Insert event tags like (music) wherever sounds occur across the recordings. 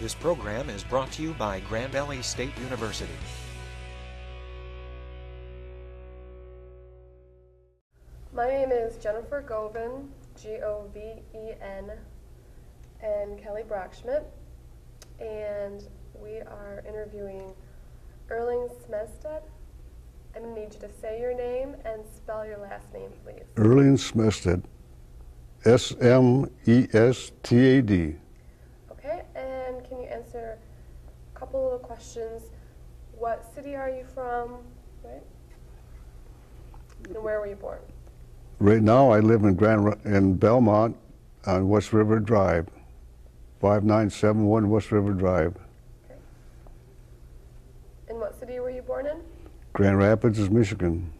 This program is brought to you by Grand Valley State University. My name is Jennifer Goven, G O V E N, and Kelly Brockschmidt, and we are interviewing Erling Smestad. I'm going to need you to say your name and spell your last name, please. Erling Smestad, S M E S T A D. Okay, and can you answer a couple of questions? What city are you from? Right? And where were you born? Right now, I live in Grand in Belmont on West River Drive, 5971 West River Drive. And what city were you born in? Grand Rapids, is Michigan.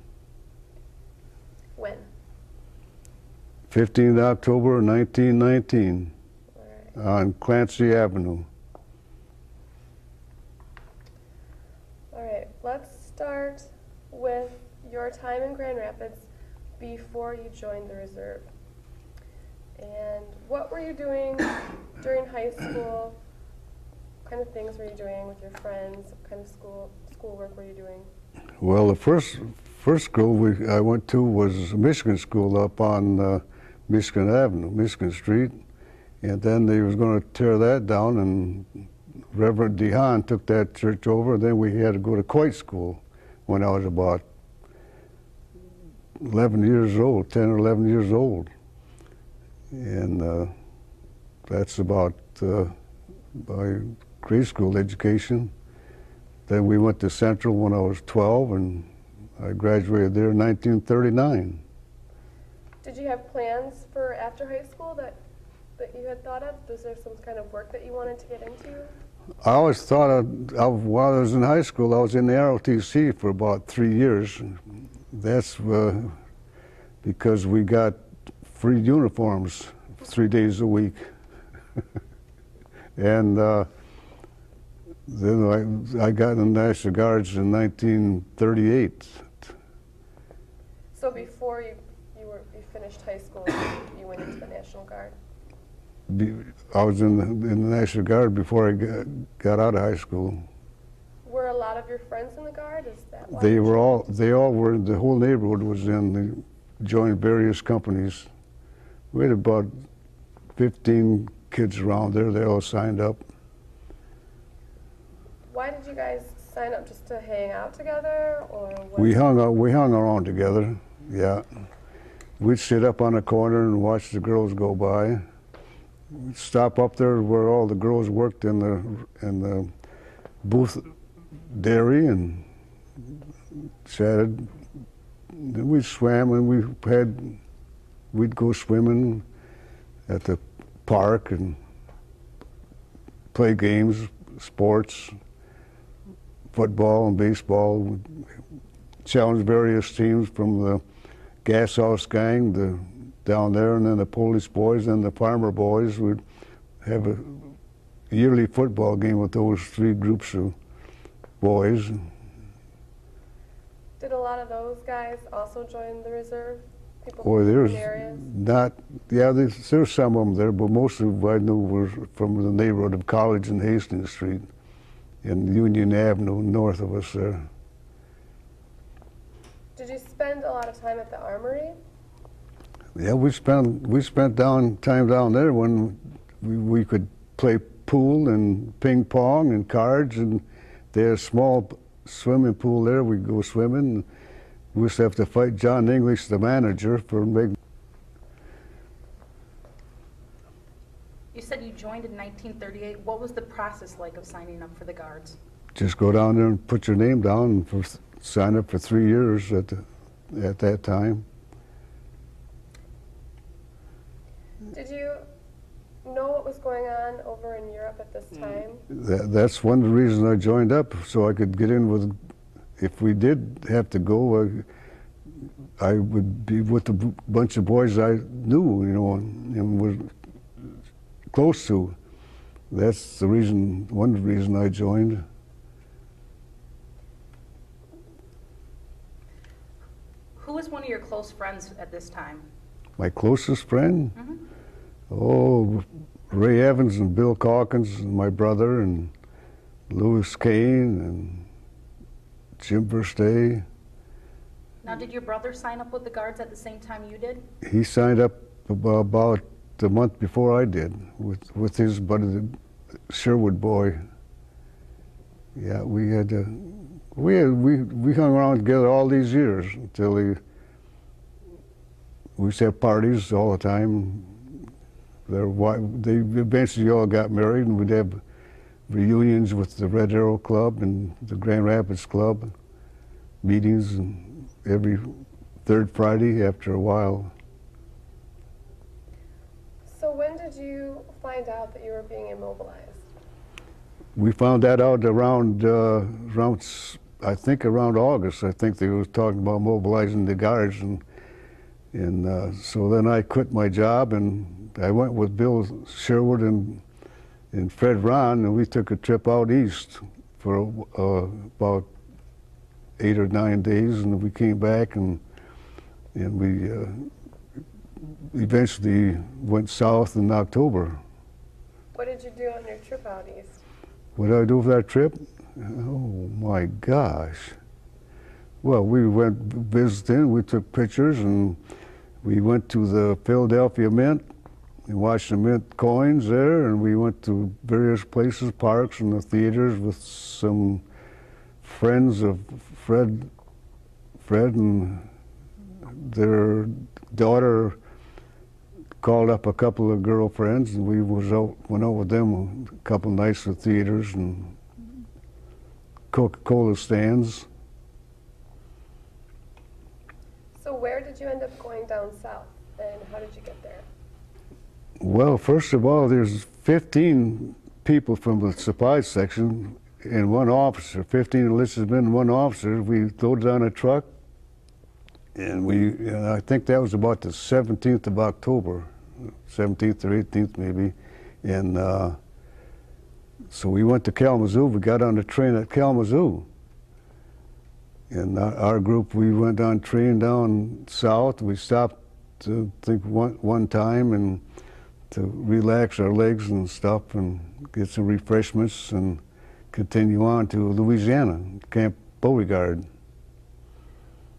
When? 15th October 1919 All right. on Clancy Avenue. All right, let's start with your time in Grand Rapids before you joined the reserve. And what were you doing (coughs) during high school? What kind of things were you doing with your friends? What kind of school schoolwork were you doing? Well, the first first school we, I went to was Michigan School up on uh, Michigan Avenue, Michigan Street, and then they was going to tear that down, and Reverend DeHaan took that church over. Then we had to go to Coit School when I was about 11 years old, 10 or 11 years old, and uh, that's about uh, my grade school education. Then we went to Central when I was 12, and I graduated there in 1939. Did you have plans for after high school that that you had thought of? Was there some kind of work that you wanted to get into? I always thought of, of while I was in high school, I was in the ROTC for about three years. That's uh, because we got free uniforms three days a week. (laughs) and uh, then I, I got in the National Guards in 1938. So before you you were you finished high school, you went into the National Guard. Be- I was in the, in the National Guard before I got, got out of high school. Were a lot of your friends in the Guard? Is that why? They were all, they all were, the whole neighborhood was in, the joined various companies. We had about 15 kids around there, they all signed up. Why did you guys sign up just to hang out together, or We hung out, we hung around together, yeah. We'd sit up on a corner and watch the girls go by. We'd stop up there where all the girls worked in the, in the booth dairy and chatted. Then we swam and we had, we'd go swimming at the park and play games, sports, football and baseball. We'd challenge various teams from the gas house gang the, down there and then the Polish boys and the farmer boys would have a yearly football game with those three groups of boys. did a lot of those guys also join the reserve? People Boy, there's the not, yeah, there's, there's some of them there, but most of them I knew were from the neighborhood of College and Hastings Street and Union Avenue north of us there. Did you spend a lot of time at the Armory? Yeah, we spent we spent down time down there when we, we could play pool and ping pong and cards and there's a small swimming pool there. We'd go swimming. We used to have to fight John English, the manager, for making. You said you joined in 1938. What was the process like of signing up for the Guards? Just go down there and put your name down and for, sign up for three years at the, at that time. Did you know what was going on over in Europe at this hmm. time? That, that's one of the reasons I joined up, so I could get in with. If we did have to go, I, I would be with a bunch of boys I knew, you know, and, and was close to. That's the reason. One reason I joined. Who was one of your close friends at this time? My closest friend. Mm-hmm. Oh, Ray Evans and Bill Calkins and my brother and Louis Kane and Jim Verstay. Now, did your brother sign up with the guards at the same time you did? He signed up about a month before I did with, with his buddy, the Sherwood boy. Yeah, we had, uh, we had, we, we hung around together all these years until he, we used to have parties all the time. Their wi they eventually all got married and we'd have reunions with the Red Arrow Club and the Grand Rapids Club, meetings and every third Friday after a while. So when did you find out that you were being immobilized? We found that out around, uh, around, I think around August. I think they was talking about mobilizing the guards, and and uh, so then I quit my job and I went with Bill Sherwood and and Fred Ron, and we took a trip out east for uh, about eight or nine days, and we came back and and we uh, eventually went south in October. What did you do on your trip out east? What did I do for that trip? Oh my gosh. Well, we went visiting, we took pictures, and we went to the Philadelphia Mint and watched the mint coins there, and we went to various places, parks, and the theaters with some friends of Fred, Fred and their daughter called up a couple of girlfriends, and we was out, went out with them a couple nights at theaters and Coca-Cola stands. So where did you end up going down south, and how did you get there? Well, first of all, there's 15 people from the supply section and one officer, 15 enlisted men and one officer. We loaded on a truck, and we, and I think that was about the 17th of October, 17th or 18th maybe, and uh, so we went to Kalamazoo. We got on the train at Kalamazoo. And our, group, we went on train down south. We stopped, to think one one time, and to relax our legs and stuff and get some refreshments and continue on to Louisiana, Camp Beauregard.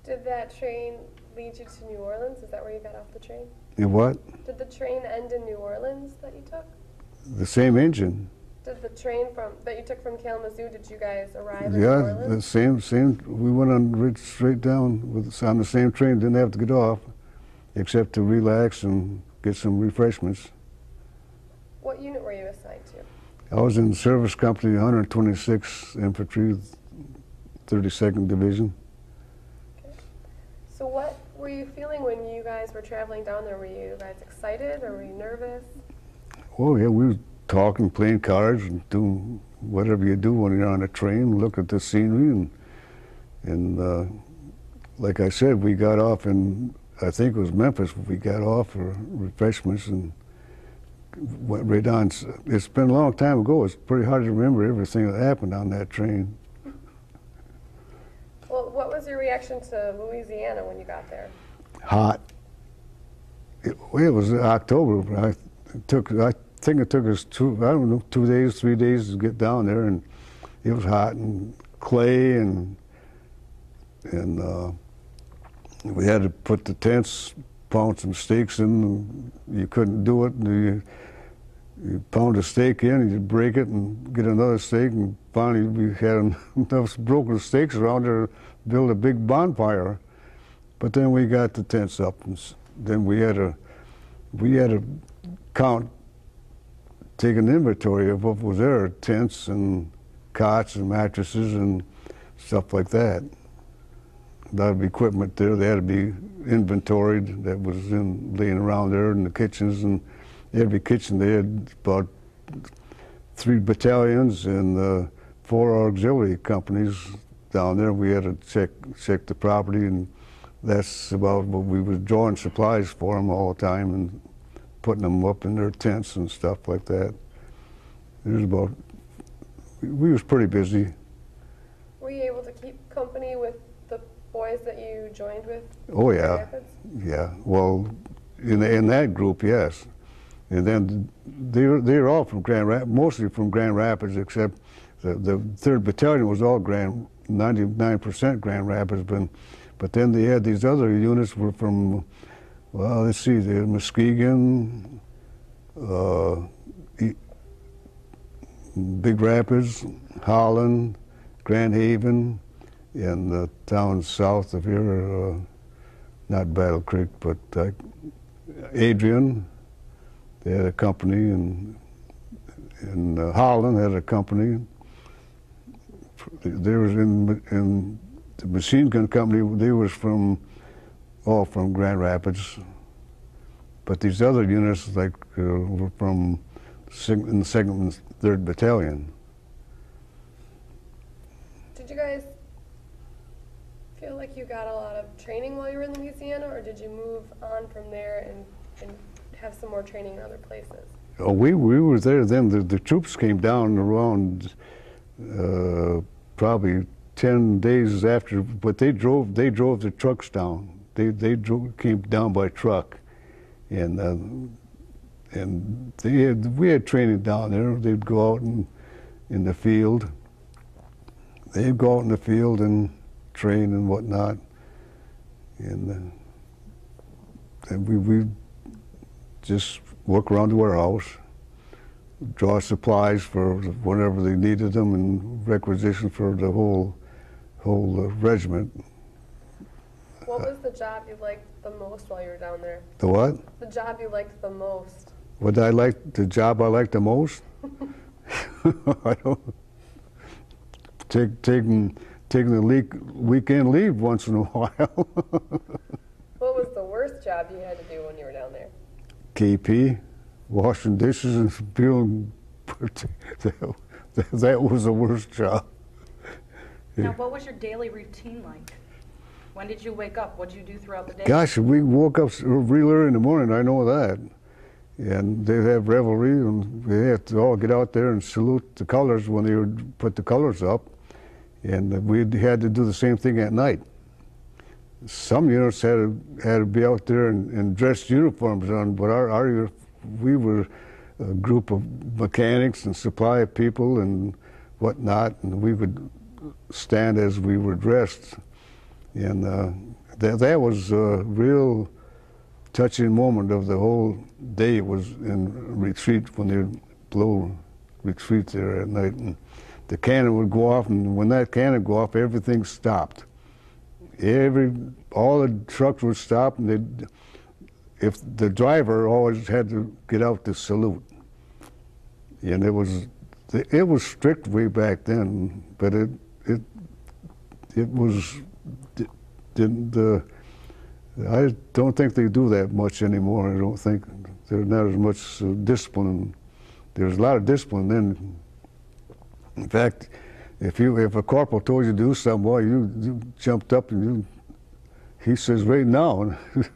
Did that train lead you to New Orleans? Is that where you got off the train? And what? Did the train end in New Orleans that you took? The same engine. Did the train from that you took from Kalamazoo? Did you guys arrive in New Yeah, the same, same, we went on straight down with, on the same train, didn't have to get off, except to relax and get some refreshments. What unit were you assigned to? I was in service company, 126 Infantry, 32nd Division. Okay. So what were you feeling when you guys were traveling down there? Were you guys excited or were you nervous? Oh yeah, we were talking, playing cards, and doing whatever you do when you're on a train. Look at the scenery, and and uh, like I said, we got off in I think it was Memphis. We got off for refreshments and right. It's been a long time ago. It's pretty hard to remember everything that happened on that train. Well, what was your reaction to Louisiana when you got there? Hot. It, it was October. but I took. I think it took us two. I don't know, two days, three days to get down there, and it was hot and clay and and uh, we had to put the tents, pound some stakes in. And you couldn't do it. You, pound a stake in, you break it and get another stake, and finally we had enough (laughs) broken stakes around there to build a big bonfire. But then we got the tents up, and then we had to we had to count, take an inventory of what was there, tents and cots and mattresses and stuff like that. A lot of equipment there, they had to be inventoried that was in, laying around there in the kitchens and every kitchen they had about three battalions and uh, four auxiliary companies down there. We had to check check the property and that's about what we was drawing supplies for them all the time and putting them up in their tents and stuff like that. It was about, we- we was pretty busy. Were you able to keep company with the boys that you joined with? Oh yeah, yeah. Well, in in that group, yes. And then they're, they're all from Grand Rapids, mostly from Grand Rapids, except the, the 3rd Battalion was all Grand, 99% Grand Rapids. But, but then they had these other units were from, well, let's see, they're Muskegon, uh, Big Rapids, Holland, Grand Haven, and the towns south of here, uh, not Battle Creek, but uh, Adrian. They had a company, and in uh, Holland had a company. There was in in the machine gun company. They was from all from Grand Rapids, but these other units like uh, were from in the second and third battalion. Did you guys feel like you got a lot of training while you were in Louisiana, or did you move on from there and have some more training in other places? Oh, we we were there then. The, the troops came down around uh, probably ten days after, but they drove they drove the trucks down. They they drove, came down by truck, and uh, and they had, we had training down there. They'd go out in in the field. They'd go out in the field and train and whatnot, and uh, and we we just work around the warehouse, draw supplies for whenever they needed them, and requisition for the whole whole uh, regiment. What was the job you liked the most while you were down there? The what? The job you liked the most? What I like the job I like the most? (laughs) (laughs) I don't take taking taking the leak, weekend leave once in a (laughs) while. What was the worst job you had to do when you were? KP, washing dishes and (laughs) peeling. (laughs) that, that was the worst job. Now, what was your daily routine like? When did you wake up? What did you do throughout the day? Gosh, we woke up real early in the morning. I know that. And they'd have revelry, and we had to all get out there and salute the colors when they would put the colors up. And we had to do the same thing at night. Some units had to, had to be out there in, in dressed uniforms on, but our, our we were a group of mechanics and supply people and whatnot, and we would stand as we were dressed. And uh, that, that was a real touching moment of the whole day was in retreat when they blow retreat there at night. And the cannon would go off, and when that cannon go off, everything stopped. Every, all the trucks would stop, and they'd, if the driver always had to get out to salute. And it was, it was strict way back then, but it, it, it was, didn't, uh, I don't think they do that much anymore. I don't think there's not as much uh, discipline. There's a lot of discipline then. In fact, if you if a corporal told you to do something, well, you, you jumped up and you, he says right now. (laughs)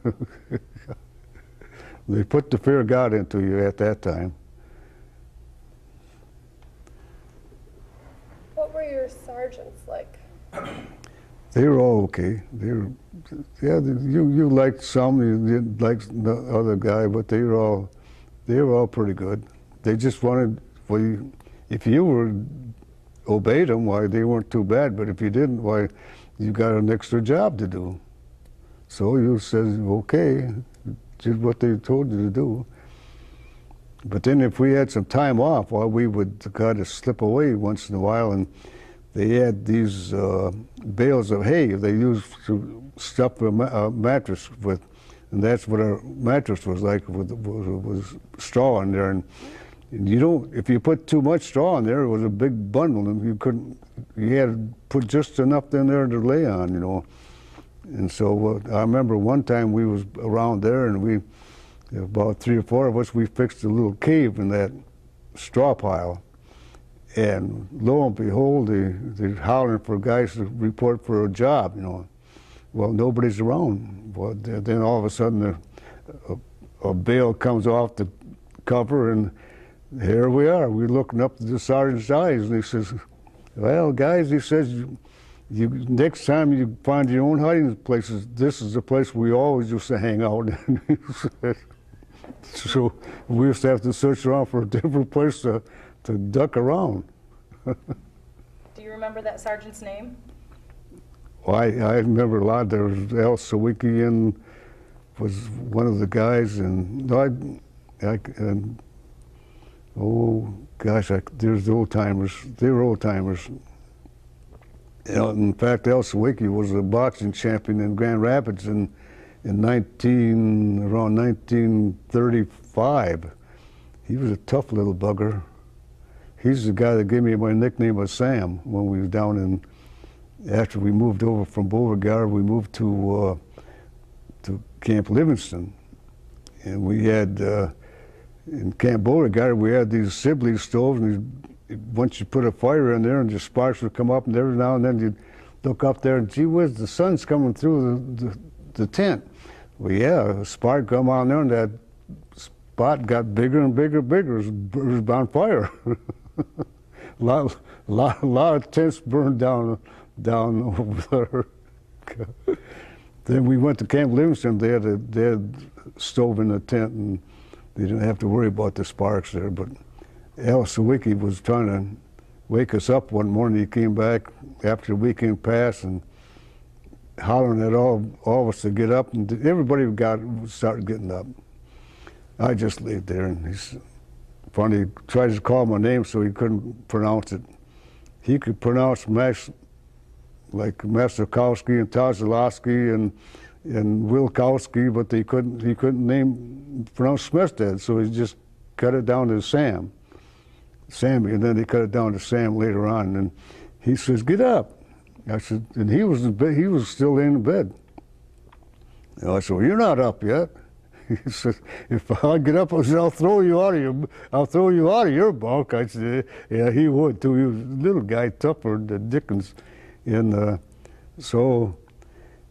they put the fear of God into you at that time. What were your sergeants like? (clears throat) They were all okay. They were, yeah. You you liked some, you didn't like the other guy, but they were all, they were all pretty good. They just wanted, well, you, if you were obeyed them, why they weren't too bad. But if you didn't, why, you got an extra job to do. So you said okay, did what they told you to do. But then if we had some time off, well, we would kind of slip away once in a while and they had these uh, bales of hay they used to stuff a, ma- a mattress with, and that's what our mattress was like. With was, was straw in there, and, you don't. If you put too much straw in there, it was a big bundle, and you couldn't. You had to put just enough in there to lay on, you know. And so uh, I remember one time we was around there, and we about three or four of us we fixed a little cave in that straw pile. And lo and behold, they, they're hollering for guys to report for a job, you know. Well, nobody's around. Well, then all of a sudden, a, a, a bale comes off the cover, and here we are. We're looking up the sergeant's eyes, and he says, "Well, guys," he says, "you, you next time you find your own hiding places, this is the place we always used to hang out." (laughs) And he said, So we used to have to search around for a different place to, to duck around. (laughs) Do you remember that sergeant's name? Well, I, I remember a lot. There was Al Sawicki and was one of the guys, and I, I and oh gosh, I, there's the old timers. They were old timers. You know, in fact, Al Sawicki was a boxing champion in Grand Rapids in in 19 around 1935. He was a tough little bugger. He's the guy that gave me my nickname of Sam when we was down in after we moved over from Beauregard, we moved to uh, to Camp Livingston, and we had uh, in Camp Beauregard we had these Sibley stoves, and once you put a fire in there, and the sparks would come up, and every now and then you'd look up there, and gee whiz, the sun's coming through the, the, the tent. Well, yeah, a spark come on there, and that spot got bigger and bigger and bigger. It was, it was on fire. a (laughs) lot, lot, lot of tents burned down down (laughs) over there. then we went to Camp Livingston. They had a they had a stove in the tent, and they didn't have to worry about the sparks there. But Al Sawicki was trying to wake us up one morning. He came back after the weekend passed and hollering at all all of us to get up, and everybody got started getting up. I just laid there, and. He tried to call my name, so he couldn't pronounce it. He could pronounce Max like Masterkowski and Tazalowski and and Wilkowski, but they couldn't he couldn't name pronounce Smithstead, so he just cut it down to Sam, Sammy, and then he cut it down to Sam later on. And he says, "Get up." I said, and he was in bed, he was still in bed. And I said, "Well, you're not up yet." (laughs) He says, "If I get up, I said, I'll throw you out of your, I'll throw you out of your bunk." I said, "Yeah, he would too. He was a little guy, tougher than Dickens." And uh, so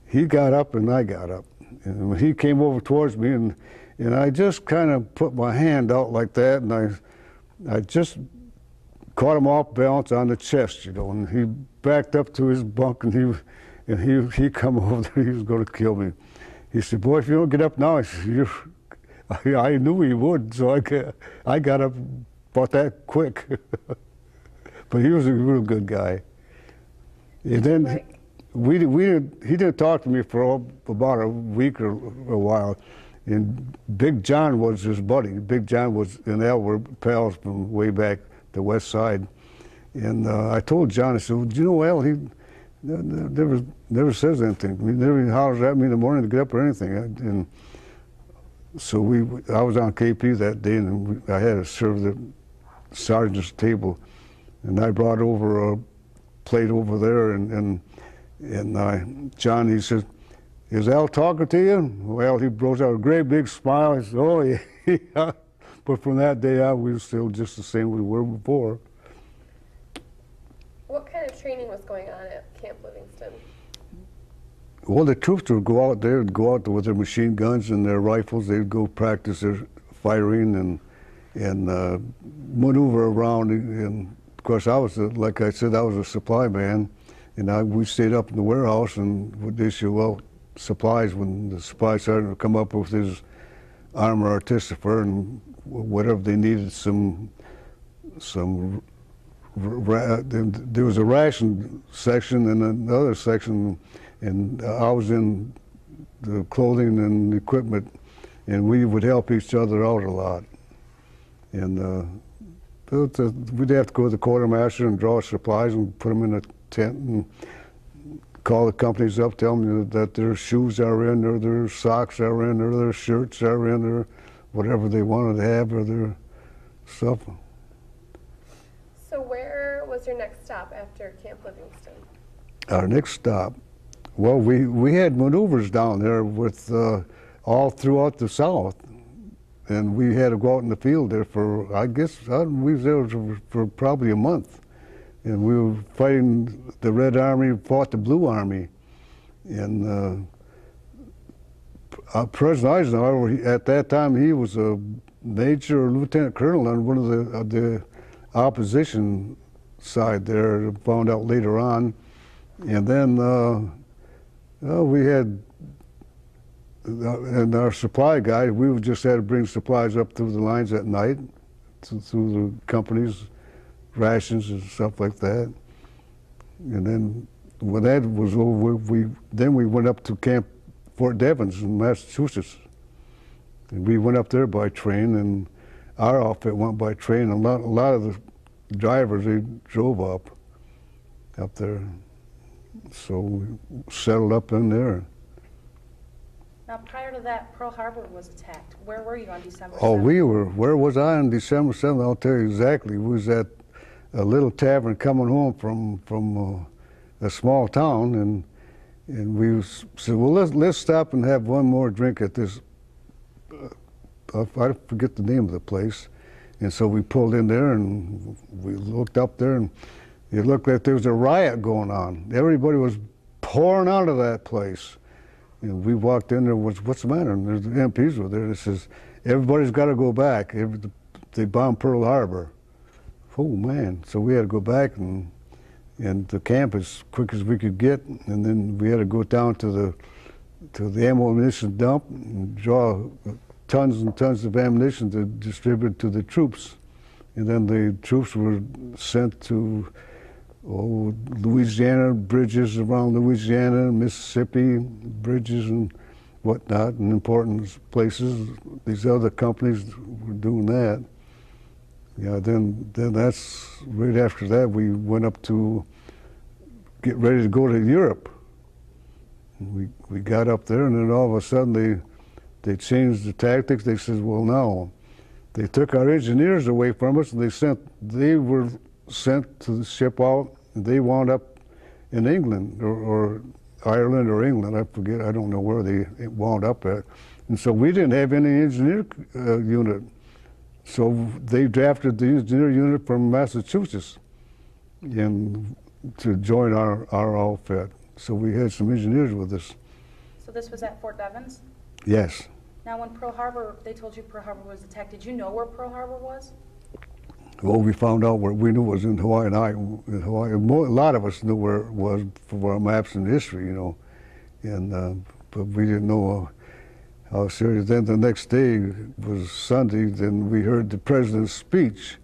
he got up and I got up. And he came over towards me, and, and I just kind of put my hand out like that, and I, I just caught him off balance on the chest, you know, and he backed up to his bunk, and he, and he, he come (laughs) over there, he was going to kill me. He said, boy, if you don't get up now, I, said, You're, I, (laughs) I knew he would, so I got, I got up about that quick. (laughs) but he was a real good guy. And then we, we didn't, he didn't talk to me for about a week or a while. And Big John was his buddy. Big John was and Al were pals from way back the west side. And uh, I told John, I said, well, do you know Al? He ne- ne- never never says anything. He never hollers at me in the morning to get up or anything. And so we, I was on KP that day, and I had to serve the sergeant's table, and I brought over a plate over there, and and and I, John, he says, "Is Al talking to you?" Well, he blows out a great big smile. He says, "Oh (laughs) yeah." but from that day on, we were still just the same we were before. What kind of training was going on at Camp Livingston? Well, the troops would go out there, would go out with their machine guns and their rifles. They'd go practice their firing and and uh, maneuver around. And of course, I was a, like I said, I was a supply man, and I we stayed up in the warehouse and would issue out supplies when the supply sergeant would come up with his armor artificer and whatever they needed. Some some there was a ration section and another section, and I was in the clothing and equipment, and we would help each other out a lot. And uh, we'd have to go to the quartermaster and draw supplies and put them in a tent and call the companies up, tell them that their shoes are in, or their socks are in, or their shirts are in, or whatever they wanted to have, or their stuff. So where was your next stop after Camp Livingston? Our next stop, well, we, we had maneuvers down there with uh, all throughout the South, and we had to go out in the field there for I guess uh, we was there for, for probably a month, and we were fighting the Red Army, fought the Blue Army, and uh, President Eisenhower at that time he was a major lieutenant colonel on one of the the opposition side there. Found out later on, and then uh, well, we had uh, and our supply guy, we just had to bring supplies up through the lines at night, through the companies, rations and stuff like that. And then when that was over, we then we went up to Camp Fort Devens in Massachusetts. And we went up there by train, and our outfit went by train. A lot, a lot of the drivers they drove up, up there. So we settled up in there. Now, prior to that, Pearl Harbor was attacked. Where were you on December 7th? Oh, we were. Where was I on December seventh? I'll tell you exactly. We was at a little tavern coming home from from uh, a small town, and and we said, well, let's let's stop and have one more drink at this. Uh, I forget the name of the place, and so we pulled in there and we looked up there, and it looked like there was a riot going on. Everybody was pouring out of that place. And we walked in there, Was what's the matter? And there's the MPs were there. It says, everybody's got to go back. They bombed Pearl Harbor. Oh, man. So we had to go back and, and the camp as quick as we could get. And then we had to go down to the, to the ammunition dump and draw tons and tons of ammunition to distribute to the troops. And then the troops were sent to oh, Louisiana, bridges around Louisiana, Mississippi, bridges and whatnot, and important places. These other companies were doing that. Yeah, then then that's right after that we went up to get ready to go to Europe. We we got up there, and then all of a sudden they they changed the tactics. They said, well, now they took our engineers away from us, and they sent they were sent to ship out. And they wound up in England or, or Ireland or England. I forget. I don't know where they wound up at. And so we didn't have any engineer uh, unit. So they drafted the engineer unit from Massachusetts in, to join our, our outfit. So we had some engineers with us. So this was at Fort Devens? Yes. Now, when Pearl Harbor, they told you Pearl Harbor was attacked, did you know where Pearl Harbor was? Well, we found out where we knew it was in Hawaii, and I, in Hawaii. Mo- A lot of us knew where it was from our maps and history, you know, and uh, but we didn't know uh, how serious. Then the next day was Sunday. Then we heard the president's speech,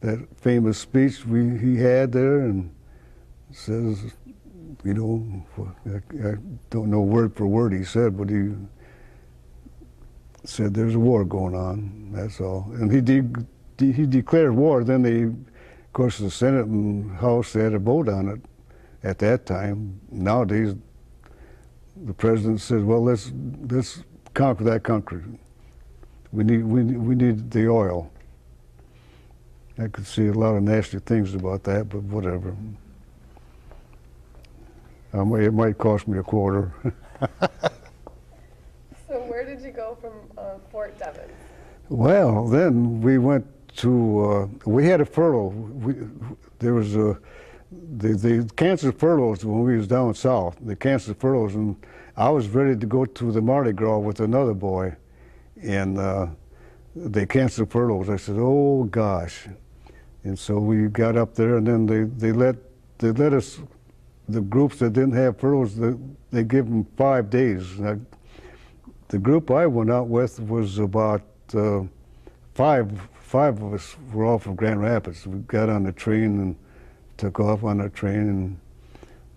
that famous speech we he had there, and says, you know, I, I don't know word for word he said, but he said there's a war going on. That's all, and he did de- he declared war. Then they, of course, the Senate and House had a vote on it at that time. Nowadays, the president says, "Well, let's let's conquer that country. We need we we need the oil." I could see a lot of nasty things about that, but whatever. I might, it might cost me a quarter. (laughs) So where did you go from uh, Fort Devens? Well, then we went to, uh, we had a furlough. We, there was a, they, they canceled furloughs when we was down south. the canceled furloughs, and I was ready to go to the Mardi Gras with another boy, and uh, they canceled furloughs. I said, "Oh gosh," and so we got up there, and then they, they let they let us, the groups that didn't have furloughs, they, they give them five days. I, the group I went out with was about uh, five five of us were all from Grand Rapids. We got on the train and took off on the train,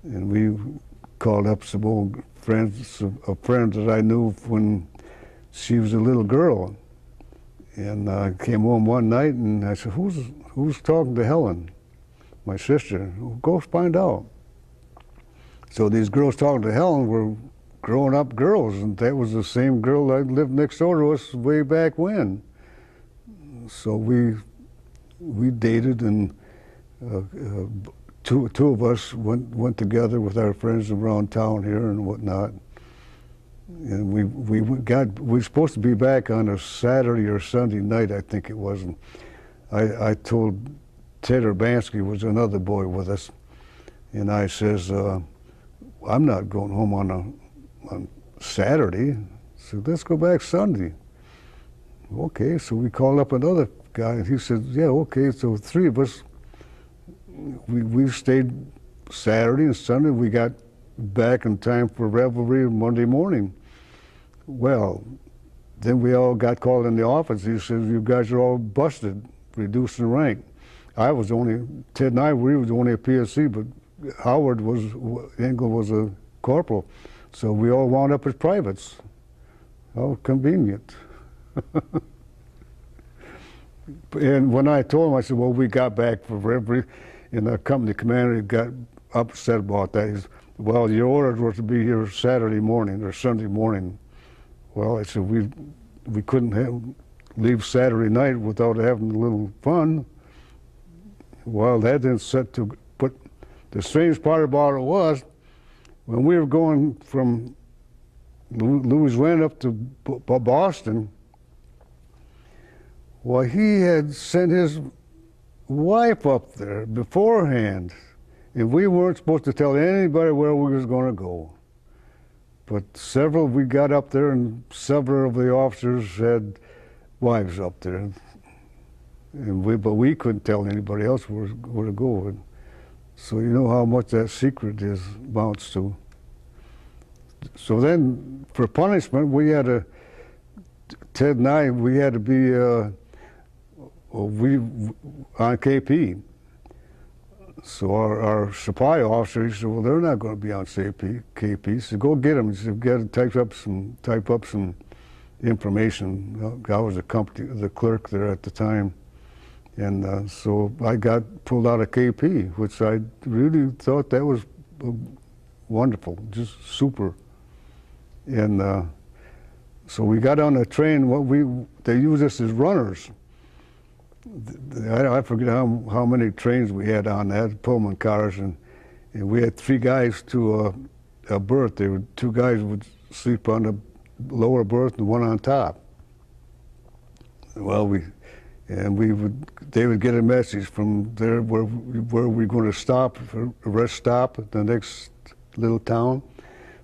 and and we called up some old friends, a friend that I knew when she was a little girl, and I came home one night and I said, "Who's who's talking to Helen, my sister? Well, go find out." So these girls talking to Helen were grown up girls, and that was the same girl that lived next door to us way back when. So we we dated, and uh, uh, two two of us went went together with our friends around town here and whatnot. And we we got we were supposed to be back on a Saturday or Sunday night, I think it was. And I I told Ted Urbanski was another boy with us, and I says. Uh, I'm not going home on a on Saturday. So let's go back Sunday. Okay, so we called up another guy, and he said, "Yeah, okay." So three of us, we we stayed Saturday and Sunday. We got back in time for revelry Monday morning. Well, then we all got called in the office. He says, "You guys are all busted, reduced in rank." I was only Ted and I. We was only a PFC, but Howard was Engel was a corporal, so we all wound up as privates. How convenient. (laughs) and when I told him, I said, "Well, we got back for every," and the company commander got upset about that. He said, "Well, your orders were to be here Saturday morning or Sunday morning." Well, I said we we couldn't have, leave Saturday night without having a little fun. Well, that didn't set to put. The strange part about it was when we were going from Lou- Louisiana up to Boston. Well, he had sent his wife up there beforehand, and we weren't supposed to tell anybody where we was going to go. But several, we got up there, and several of the officers had wives up there, and we, but we couldn't tell anybody else where, where to go. And so you know how much that secret is amounts to. So then, for punishment, we had to. Ted and I, we had to be uh, we on KP. So our, our supply officer, he said, "Well, they're not going to be on CP, KP." He said, "Go get them." He said, "Get type up some type up some information." I was the company, the clerk there at the time, and uh, so I got pulled out of KP, which I really thought that was uh, wonderful, just super. And uh, so we got on the train. What we they used us as runners. I, I forget how, how many trains we had on that Pullman cars, and, and we had three guys to a, a berth. There were two guys would sleep on the lower berth and one on top. Well, we and we would they would get a message from there where where we were going to stop rest stop at the next little town.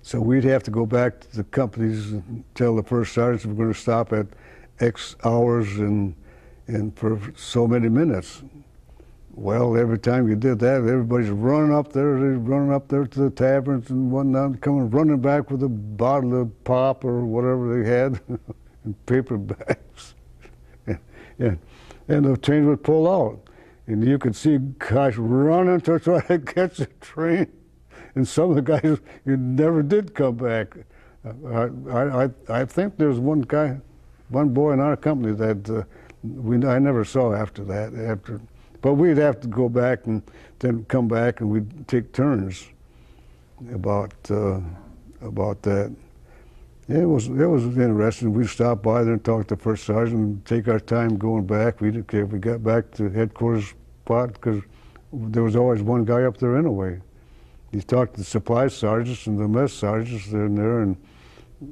So we'd have to go back to the companies and tell the first sergeants we're going to stop at X hours and and for so many minutes. Well, every time you did that, everybody's running up there, they're running up there to the taverns and whatnot, coming running back with a bottle of pop or whatever they had (laughs) in paper bags. and, (laughs) and, and the train would pull out. And you could see guys running to try to (laughs) catch the train. And some of the guys you never did come back. I, I, I, I think there's one guy, one boy in our company that uh, we I never saw after that. After, but we'd have to go back and then come back, and we'd take turns about uh, about that. It was it was interesting. We'd stop by there and talk to the first sergeant, and take our time going back. We didn't care if we got back to headquarters spot because there was always one guy up there anyway. You talked to the supply sergeants and the mess sergeants they're in there, and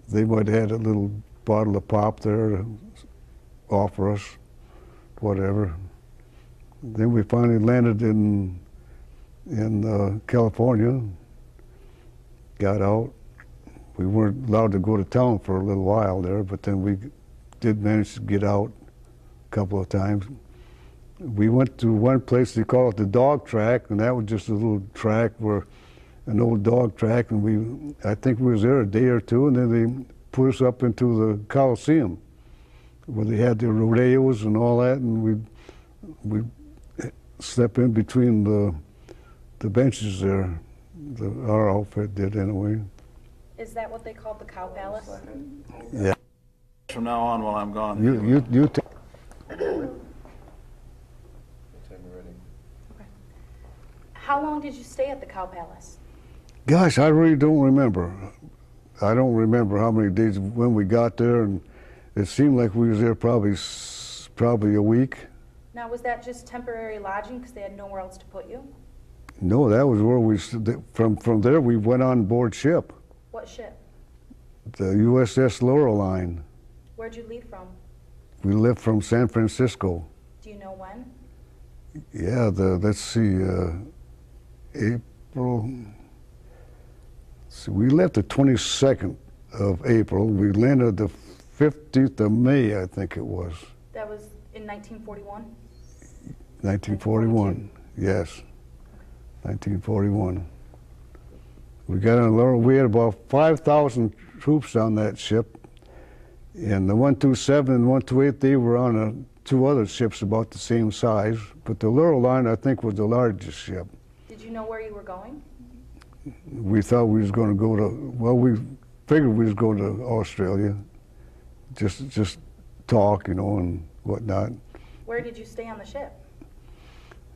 they might have had a little bottle of pop there offer us, whatever. Then we finally landed in in uh, California. Got out. We weren't allowed to go to town for a little while there, but then we did manage to get out a couple of times. We went to one place they call it the dog track, and that was just a little track where an old dog track, and we I think we was there a day or two, and then they put us up into the Coliseum where they had their rodeos and all that, and we we step in between the the benches there. The, our outfit did anyway. Is that what they called the Cow Palace? Yeah. From now on, while I'm gone. You you you. T- How long did you stay at the Cow Palace? Gosh, I really don't remember. I don't remember how many days when we got there, and it seemed like we was there probably probably a week. Now, was that just temporary lodging because they had nowhere else to put you? No, that was where we from from there we went on board ship, What ship? the USS Lurline. Where'd you leave from? We left from San Francisco. Do you know when? Yeah, the let's see, uh, April. So we left the 22nd of April. We landed the 15th of May, I think it was, That was in 1941? 1941. Yes, 1941. We got on a Laurel. We had about 5,000 troops on that ship, And the 127 and 128, they were on uh two other ships about the same size, but the Lurline, I think, was the largest ship. Did you know where you were going? We thought we was going to go to, well, we figured we was going to Australia, just just talk, you know, and whatnot. Where did you stay on the ship?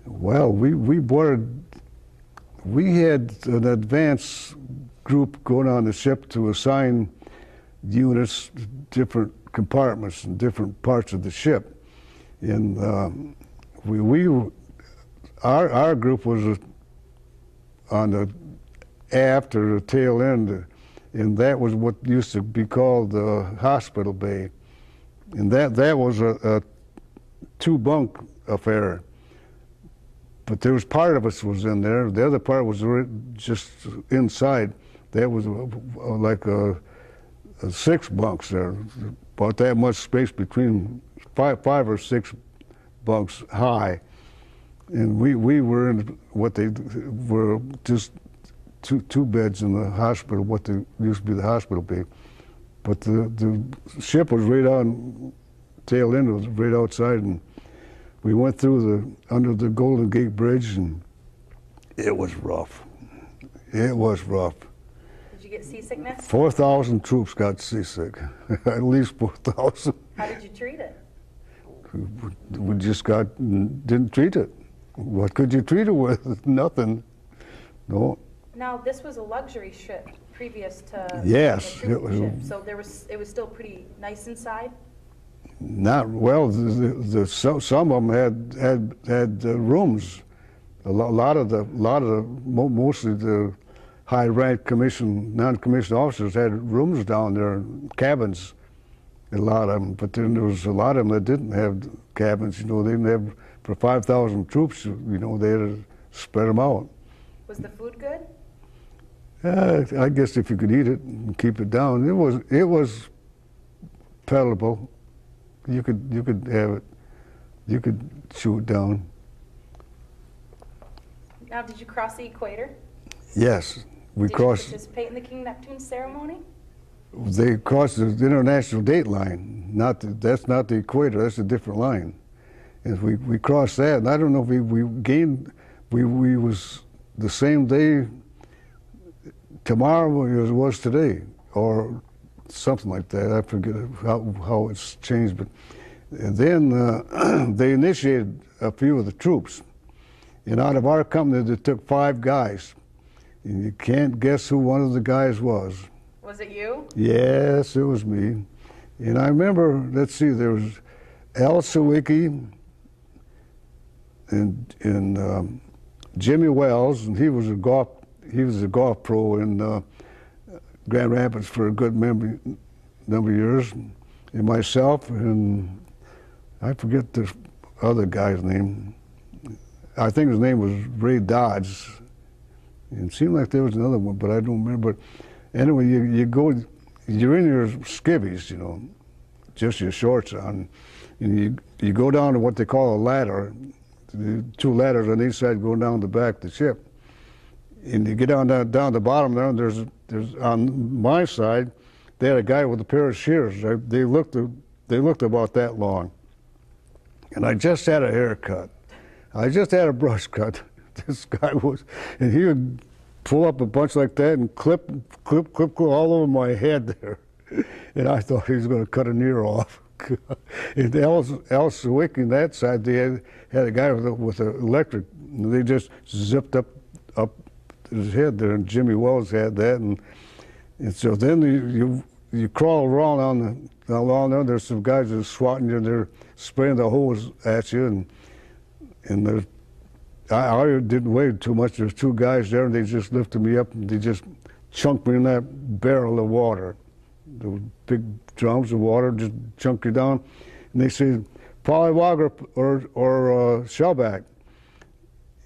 Well, we, we boarded, we had an advance group going on the ship to assign units, to different compartments and different parts of the ship. And um, we, we, our, our group was on the aft or the tail end, and that was what used to be called the hospital bay. And that, that was a, a two bunk affair but there was part of us was in there. The other part was just inside. That was uh, uh, like a, a six bunks there, about that much space between five, five or six bunks high, and we we were in what they were just two two beds in the hospital, what they used to be the hospital bay, but the the ship was right on tail end was right outside and we went through the under the Golden Gate Bridge, and it was rough. It was rough. Did you get seasickness? Four thousand troops got seasick. (laughs) At least four thousand. How did you treat it? We just got didn't treat it. What could you treat it with? (laughs) Nothing. No. Now, this was a luxury ship previous to Yes, a it was ship, so there was it was still pretty nice inside. Not well. The, the, the, so, some of them had had had uh, rooms. A lo- lot of the lot of the mo- mostly the high rank commission non-commissioned officers had rooms down there, cabins. A lot of them, but then there was a lot of them that didn't have cabins. You know, they didn't have for five thousand troops. You know, they had to spread them out. Was the food good? Uh, I guess if you could eat it and keep it down, it was it was palatable. You could you could have it. You could chew it down. Now, did you cross the equator? Yes, we did crossed. you participate in the King Neptune ceremony? They crossed the international date line. Not the, that's not the equator. That's a different line. And we we crossed that, and I don't know if we we gained. We we was the same day. Tomorrow as it was today, or something like that. I forget how how it's changed, but then uh, (clears throat) they initiated a few of the troops. And out of our company, they took five guys. And you can't guess who one of the guys was. Was it you? Yes, it was me. And I remember, let's see, there was Al Sawicki and, and um, Jimmy Wells, and he was a golf, he was a golf pro in uh, Grand Rapids for a good number, number of years, and myself, and I forget the other guy's name. I think his name was Ray Dodge. It seemed like there was another one, but I don't remember. Anyway, you, you go, you're in your skivvies, you know, just your shorts on, and you you go down to what they call a ladder, two ladders on each side going down the back of the ship, and you get down down, down the bottom there. And there's there's on my side, they had a guy with a pair of shears. They, they looked they looked about that long, and I just had a haircut. I just had a brush cut. (laughs) This guy was, and he would pull up a bunch like that and clip, clip, clip, clip all over my head there. (laughs) And I thought he was going to cut an ear off. (laughs) and Al Swick in that side, they had, had a guy with a, with an electric. They just zipped up up his head there, and Jimmy Wells had that. And, and so then you, you you crawl around on the along there. There's some guys that are swatting you. They're spraying the hose at you, and and there's I, I didn't weigh too much. There's two guys there, and they just lifted me up, and they just chunked me in that barrel of water. Those big drums of water just chunk you down. And they said, polywog or, or, or uh, shellback.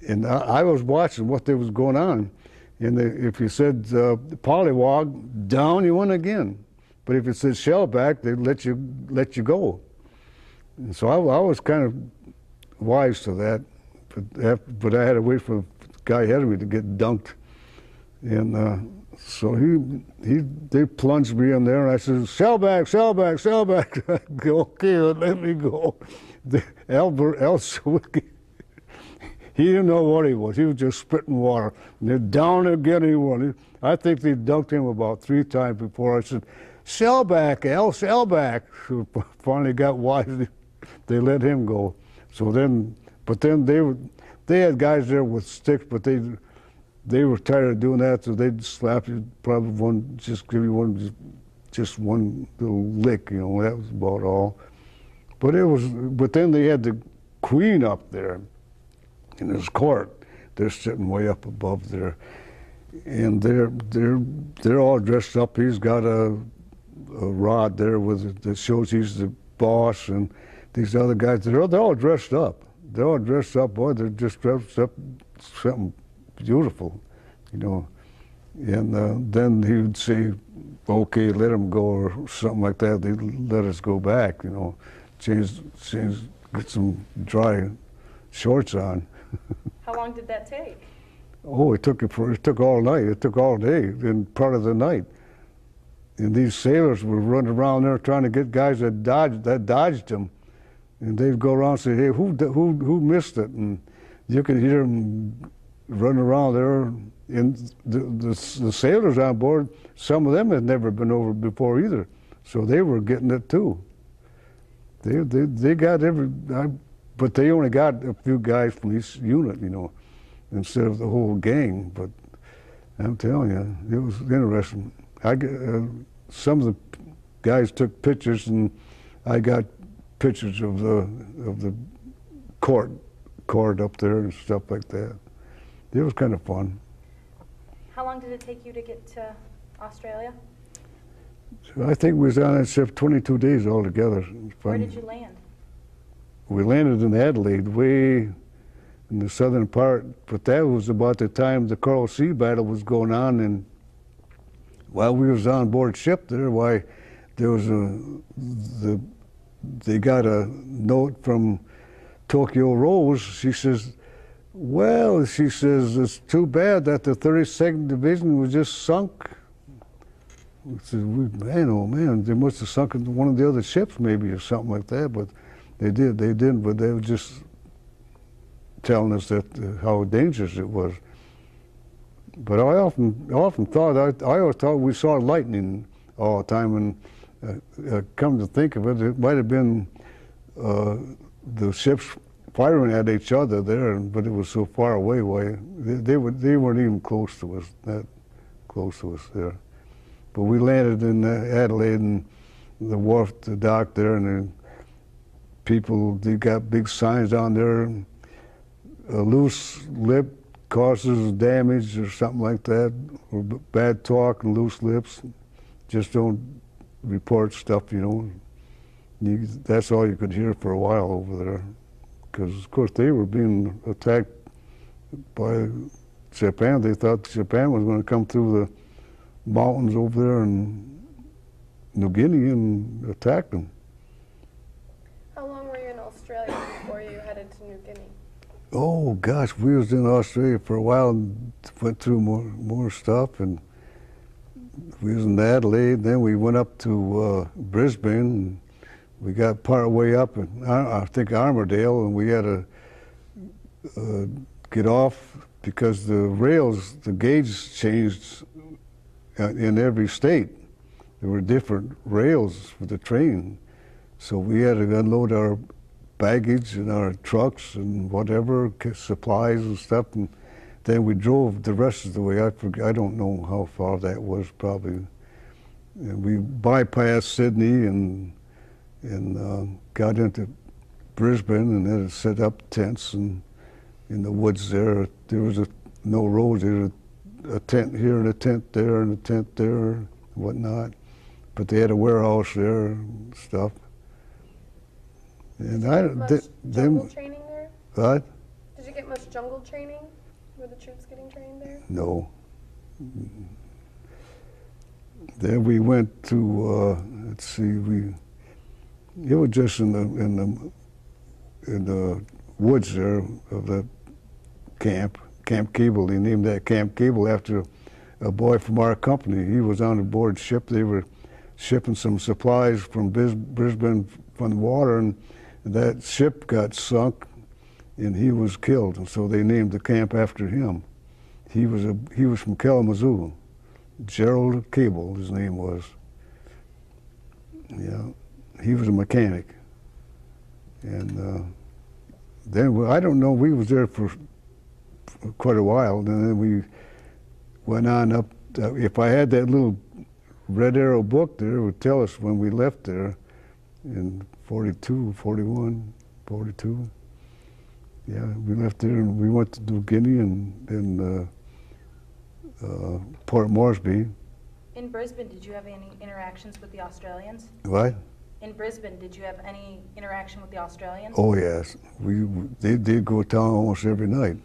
And I, I was watching what there was going on. And they, if you said uh, polywog, down you went again. But if it said shellback, they'd let you, let you go. And so I, I was kind of wise to that but, after, but I had to wait for the guy ahead of me to get dunked. And uh, So he he they plunged me in there, and I said, "Sell back, sell back, sell back." (laughs) okay, let me go. The, (laughs) Albert Elswick, he didn't know what he was. He was just spitting water. And down again he went. I think they dunked him about three times before I said, "Sell back, Al, sell back." (laughs) So finally got wise. (laughs) They let him go. So then, but then they were they had guys there with sticks, but they they were tired of doing that, so they'd slap you, probably one, just give you one, just, just one little lick, you know, that was about all. But it was, but then they had the queen up there in his court. They're sitting way up above there, and they're they're they're all dressed up. He's got a, a rod there with that shows he's the boss, and these other guys they're all, they're all dressed up. They're all dressed up, boy. They're just dressed up something beautiful, you know. And uh, then he would say, "Okay, let him go," or something like that. They'd let us go back, you know, change, change, get some dry shorts on. How long did that take? Oh, it took it for it took all night. It took all day and part of the night. And these sailors were running around there trying to get guys that dodged that dodged them, and they'd go around and say, "Hey, who who who missed it?" And you could hear them running around there. And the, the the sailors on board, some of them had never been over before either, so they were getting it too. They they they got every, I, but they only got a few guys from each unit, you know instead of the whole gang. But I'm telling you, it was interesting. I uh, some of the guys took pictures, and I got pictures of the of the court court up there and stuff like that. It was kind of fun. How long did it take you to get to Australia? So I think we was on that ship 22 days altogether. Where did you land? We landed in Adelaide, way in the southern part, but that was about the time the Coral Sea battle was going on, and while we was on board ship there, why there was a the they got a note from Tokyo Rose. She says, "Well," she says, "it's too bad that the 32nd Division was just sunk." I said, "Man, oh man, they must have sunk one of the other ships, maybe, or something like that." But they did. They didn't. But they were just telling us that uh, how dangerous it was. But I often often thought I, I always thought we saw lightning all the time, and uh, uh, come to think of it, it might have been uh, the ships firing at each other there, but it was so far away. Why they, they were they weren't even close to us, that close to us there. But we landed in uh, Adelaide, and the wharf, the dock there, and people they got big signs on there. A loose lip causes damage or something like that, or bad talk and loose lips. Just don't report stuff, you know. You, that's all you could hear for a while over there, because of course they were being attacked by Japan. They thought Japan was going to come through the mountains over there in New Guinea and attack them. How long were you in Australia before you headed to New Guinea? Oh gosh, we was in Australia for a while and went through more more stuff, and we was in Adelaide. Then we went up to uh, Brisbane. And we got part way up, in, I, I think Armidale, and we had to uh, get off because the rails, the gauge changed uh, in every state. There were different rails for the train, so we had to unload our baggage and our trucks and whatever supplies and stuff, and then we drove the rest of the way. I forget, I don't know how far that was. Probably and we bypassed Sydney and and uh, got into Brisbane and then set up tents and in the woods there. There was a, no roads. There a, a tent here and a tent there and a tent there and whatnot. But they had a warehouse there and stuff. And I, Much th- jungle training there? what? Did you get much jungle training? Were the troops getting trained there? No. Then we went to uh, let's see, we it was just in the in the in the woods there of the camp, Camp Cable. They named that Camp Cable after a boy from our company. He was on a board ship. They were shipping some supplies from Bis- Brisbane from the water, and that ship got sunk, and he was killed. And so they named the camp after him. He was a he was from Kalamazoo. Gerald Cable, his name was. Yeah, he was a mechanic, and uh, then I don't know. We was there for, for quite a while, and then we went on up. Uh, if I had that little Red Arrow book there, it would tell us when we left there in 42, 41, 42. Yeah, we left there and we went to New Guinea and then uh, uh, Port Moresby. In Brisbane, did you have any interactions with the Australians? What? In Brisbane, did you have any interaction with the Australians? Oh yes, we they did go to town almost every night.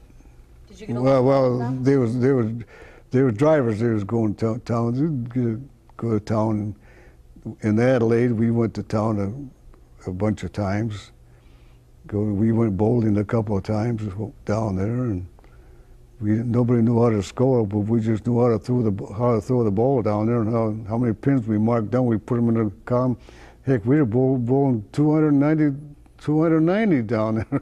Did you get Well, well, them? they was they was they were drivers. They was going to town. Go to town. In Adelaide, we went to town a, a bunch of times. We went bowling a couple of times down there, and we nobody knew how to score, but we just knew how to throw the how to throw the ball down there, and how how many pins we marked down. We put them in the column. Heck, we were bowl, bowling 290, 290 down there.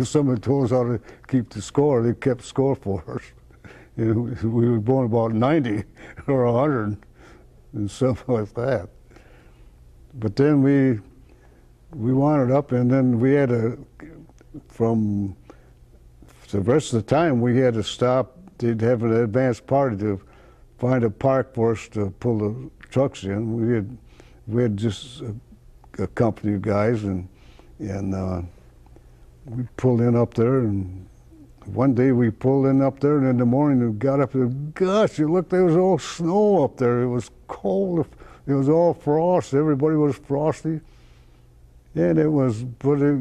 (laughs) Somebody told us how to keep the score. They kept score for us. You know, we were bowling about 90 (laughs) or 100 and stuff like that. But then we we wandered up, and then we had to from the rest of the time we had to stop. They'd have an advance party to find a park for us to pull the trucks in. We had we had just a, a company of guys, and and uh, we pulled in up there, and one day we pulled in up there, and in the morning we got up and gosh, you look, there was all snow up there. It was cold. It was all frost. Everybody was frosty, and it was. But it,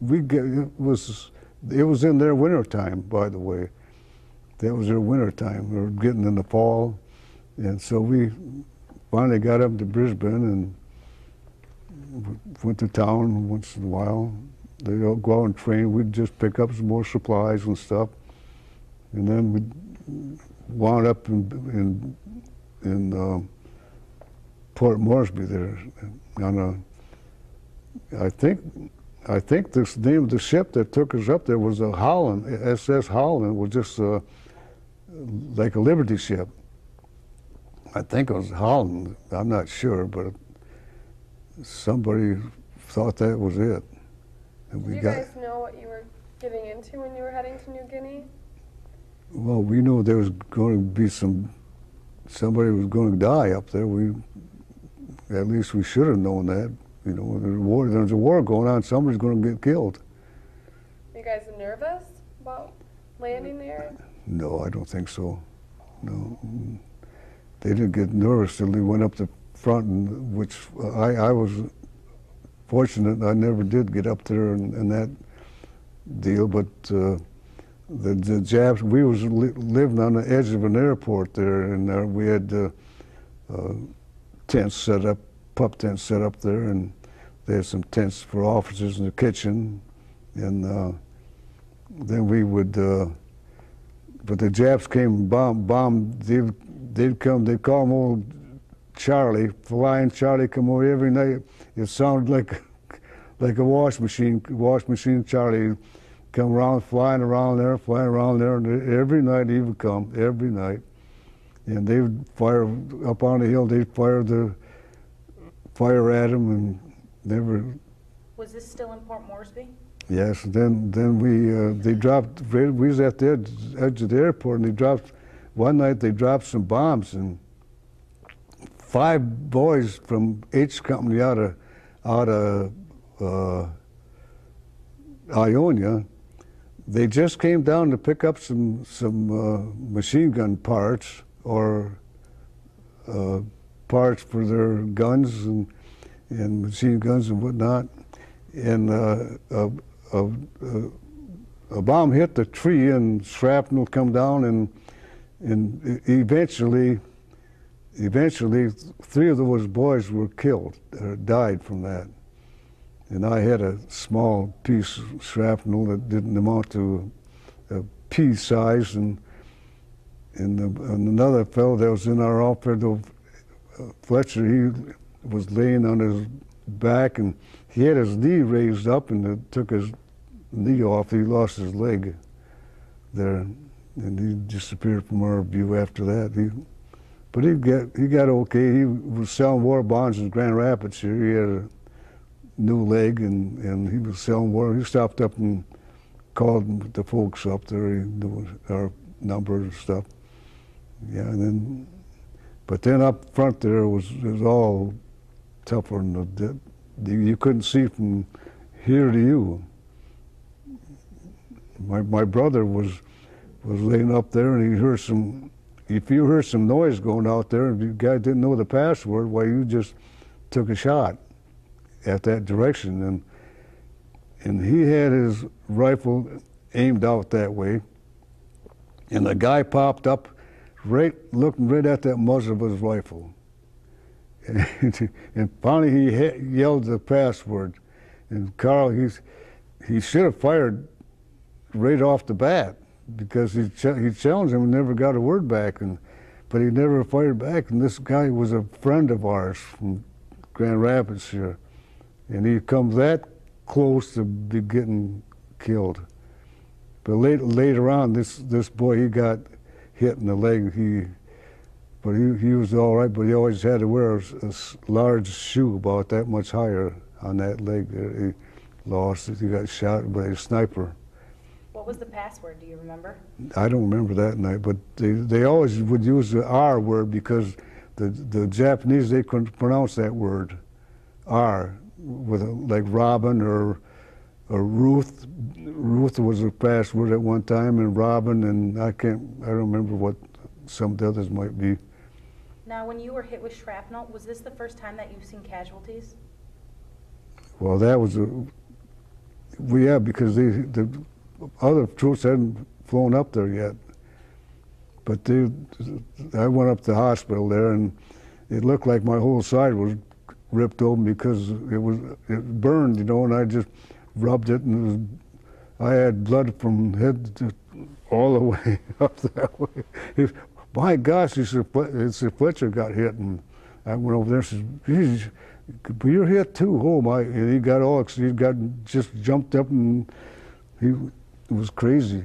we get it was it was in their winter time, by the way. That was their winter time. We were getting in the fall, and so we finally got up to Brisbane and went to town once in a while. They all go out and train. We'd just pick up some more supplies and stuff, and then we wound up in in, in um, Port Moresby there on a. I think I think the name of the ship that took us up there was a Holland SS Holland. was just uh, like a Liberty ship. I think it was Holland. I'm not sure, but somebody thought that was it. And Did we you got guys know what you were getting into when you were heading to New Guinea? well, we knew there was going to be some somebody was going to die up there. We at least we should have known that. You know, there's a war. There's a war going on. Somebody's going to get killed. You guys nervous about landing there? No, I don't think so. No, they didn't get nervous till they went up the front, and which I, I was fortunate. I never did get up there in, in that deal, but uh, the the Japs. We was li- living on the edge of an airport there, and uh, we had uh, uh, tents set up, pup tents set up there, and they had some tents for officers in the kitchen, and uh, then we would. Uh, but the Japs came bomb bombed, bombed they'd, come, they'd call him old Charlie, flying Charlie come over every night. It sounded like (laughs) like a wash machine, wash machine Charlie come around, flying around there, flying around there, and every night he would come, every night. And they would fire up on the hill, they'd fire the fire at them, and never Was this still in Port Moresby? Yes, then then we uh, they dropped. We was at the edge, edge of the airport, and they dropped. One night they dropped some bombs, and five boys from H Company out of out of uh, Ionia. They just came down to pick up some some uh, machine gun parts or uh, parts for their guns and and machine guns and whatnot. And uh, a, a, a, bomb hit the tree and shrapnel come down and and eventually eventually three of those boys were killed or died from that. And I had a small piece of shrapnel that didn't amount to a pea size and and, the, and another fellow that was in our outfit, Fletcher, he was laying on his back and he had his knee raised up and it took his knee off. He lost his leg there, and he disappeared from our view after that. He, but he got he got okay. He was selling war bonds in Grand Rapids here. He had a new leg and, and he was selling war. He stopped up and called the folks up there. He knew our number and stuff. Yeah, and then, but then up front there was it was all tougher than the, the, you couldn't see from here to you. My my brother was was laying up there and he heard some. If you heard some noise going out there and the guy didn't know the password, why you just took a shot at that direction and and he had his rifle aimed out that way and the guy popped up right looking right at that muzzle of his rifle. And, (laughs) and finally he he yelled the password. And Carl he's he should have fired right off the bat because he ch- he challenged him and never got a word back. And but he never fired back. And this guy was a friend of ours from Grand Rapids here. And he come that close to be getting killed. But later, later on, this this boy he got hit in the leg. He, but he he was all right. But he always had to wear a large shoe about that much higher on that leg. There. He lost it. He got shot by a sniper. What was the password? Do you remember? I don't remember that night, but they, they always would use the R word because the the Japanese they couldn't pronounce that word, R, with a, like Robin or or Ruth. Ruth was a password at one time, and Robin, and I can't I don't remember what some of the others might be. Now, when you were hit with shrapnel, was this the first time that you've seen casualties? Well, that was a well, yeah, because they, the other troops hadn't flown up there yet. But they, I went up to the hospital there, and it looked like my whole side was ripped open because it was it burned, you know, and I just rubbed it, and I had blood from head to all the (laughs) way up that way. My gosh, he said, "Fle- he Fletcher got hit, and I went over there and said, "Geez, you're hit too, oh my!" And he got all he got just jumped up, and he was crazy.